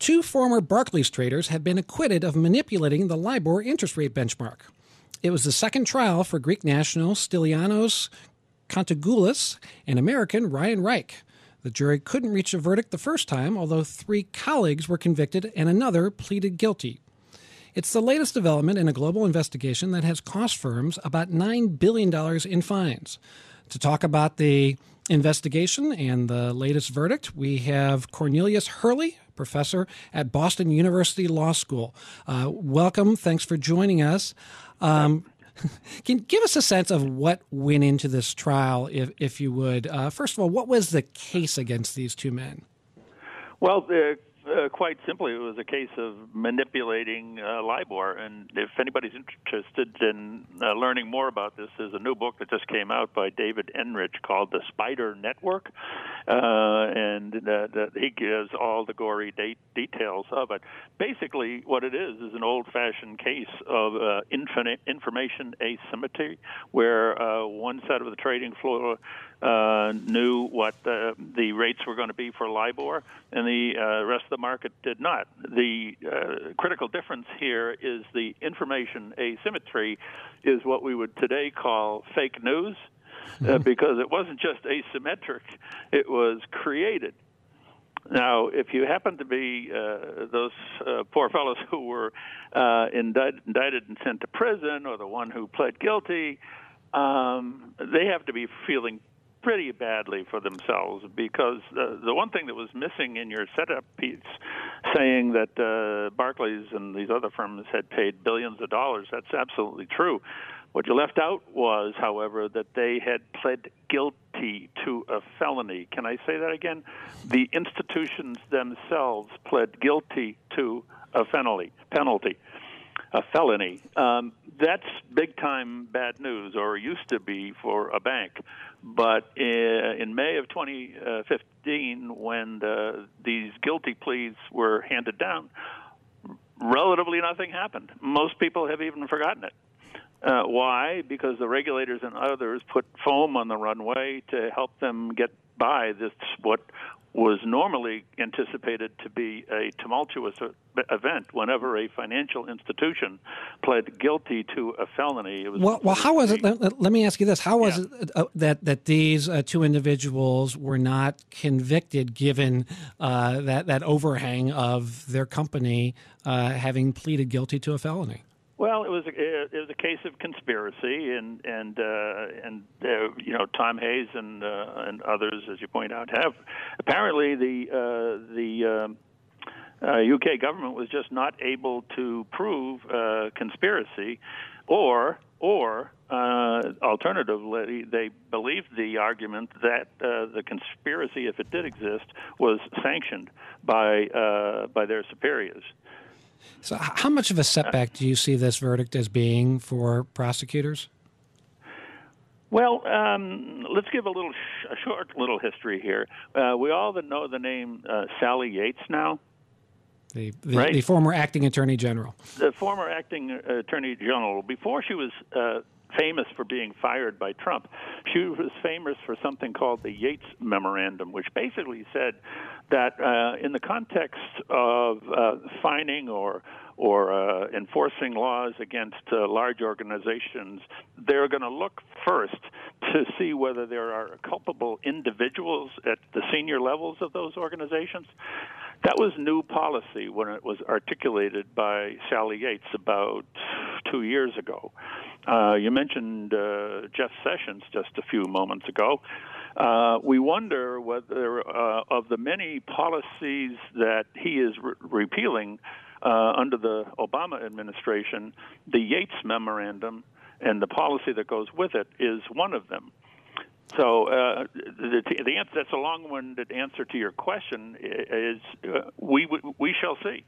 two former Barclays traders have been acquitted of manipulating the LIBOR interest rate benchmark. It was the second trial for Greek national Stylianos Contogoulas and American Ryan Reich. The jury couldn't reach a verdict the first time, although three colleagues were convicted and another pleaded guilty. It's the latest development in a global investigation that has cost firms about $9 billion in fines. To talk about the investigation and the latest verdict, we have Cornelius Hurley, professor at Boston University Law School. Uh, welcome. Thanks for joining us. Um, can give us a sense of what went into this trial, if, if you would? Uh, first of all, what was the case against these two men? Well, uh, quite simply, it was a case of manipulating uh, LIBOR. And if anybody's interested in uh, learning more about this, there's a new book that just came out by David Enrich called The Spider Network. Uh, and he gives all the gory de- details of it. Basically, what it is is an old fashioned case of uh, infinite information asymmetry, where uh, one side of the trading floor uh, knew what the, the rates were going to be for LIBOR, and the uh, rest of the market did not. The uh, critical difference here is the information asymmetry is what we would today call fake news, uh, because it wasn't just asymmetric, it was created. Now, if you happen to be uh, those uh, poor fellows who were uh, indicted, indicted and sent to prison, or the one who pled guilty, um, they have to be feeling pretty badly for themselves because uh, the one thing that was missing in your setup piece, saying that uh, Barclays and these other firms had paid billions of dollars, that's absolutely true. What you left out was, however, that they had pled guilty to a felony. Can I say that again? The institutions themselves pled guilty to a felony. Penalty a felony. Um, that's big time bad news, or used to be for a bank. But in, in May of 2015, when the, these guilty pleas were handed down, relatively nothing happened. Most people have even forgotten it. Uh, why? Because the regulators and others put foam on the runway to help them get by this what was normally anticipated to be a tumultuous event whenever a financial institution pled guilty to a felony. well, well, how was it? Let, let, me ask you this: How was yeah. it uh, that that these uh, two individuals were not convicted, given uh, that that overhang of their company uh, having pleaded guilty to a felony? Well, it was a, it was a case of conspiracy, and and uh, and uh, you know Tom Hayes and uh, and others, as you point out, have apparently the uh, the. Uh, uh, UK government was just not able to prove uh, conspiracy, or or uh, alternatively, they believed the argument that uh, the conspiracy, if it did exist, was sanctioned by uh, by their superiors. So, how much of a setback do you see this verdict as being for prosecutors? Well, um, let's give a little, sh- a short little history here. Uh, we all know the name uh, Sally Yates now. The, the, right? the, former acting attorney general. The former acting uh, attorney general. Before she was uh, famous for being fired by Trump. She was famous for something called the Yates Memorandum, which basically said that uh, in the context of uh, fining or or uh, enforcing laws against uh, large organizations, they're going to look first to see whether there are culpable individuals at the senior levels of those organizations. That was new policy when it was articulated by Sally Yates about two years ago. Uh, you mentioned uh, Jeff Sessions just a few moments ago. Uh, we wonder whether, uh, of the many policies that he is re- repealing uh, under the Obama administration, the Yates Memorandum and the policy that goes with it is one of them. So uh, the, the answer, that's a long-winded answer to your question is uh, we we shall see.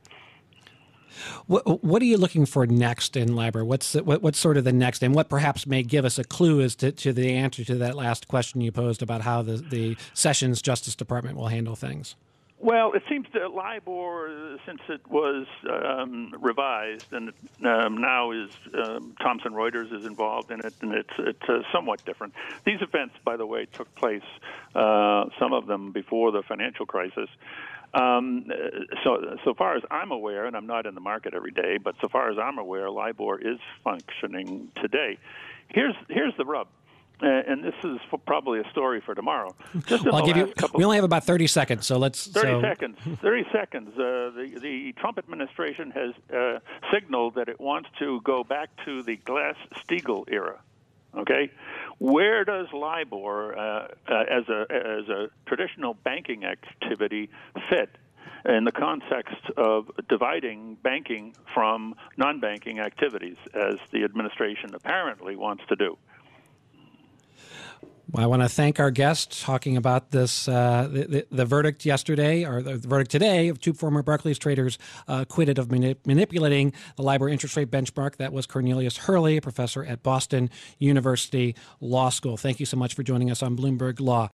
What, what are you looking for next in LIBOR? What's what, what's sort of the next, and what perhaps may give us a clue as to, to the answer to that last question you posed about how the, the Sessions Justice Department will handle things? Well, it seems that LIBOR, since it was um, revised and um, now is um, Thomson Reuters is involved in it, and it's it's uh, somewhat different. These events, by the way, took place uh, some of them before the financial crisis. Um, so, so far as I'm aware, and I'm not in the market every day, but so far as I'm aware, LIBOR is functioning today. Here's here's the rub. Uh, and this is probably a story for tomorrow. Just well, I'll give you. We only have about thirty seconds, so let's. Thirty so. seconds. Thirty seconds. Uh, the the Trump administration has uh, signaled that it wants to go back to the Glass-Steagall era. Okay, where does LIBOR, uh, uh, as a as a traditional banking activity, fit in the context of dividing banking from non-banking activities, as the administration apparently wants to do? I want to thank our guests talking about this uh, the, the, verdict yesterday or the verdict today of two former Barclays traders uh, acquitted of manipulating the LIBOR interest rate benchmark. That was Cornelius Hurley, a professor at Boston University Law School. Thank you so much for joining us on Bloomberg Law.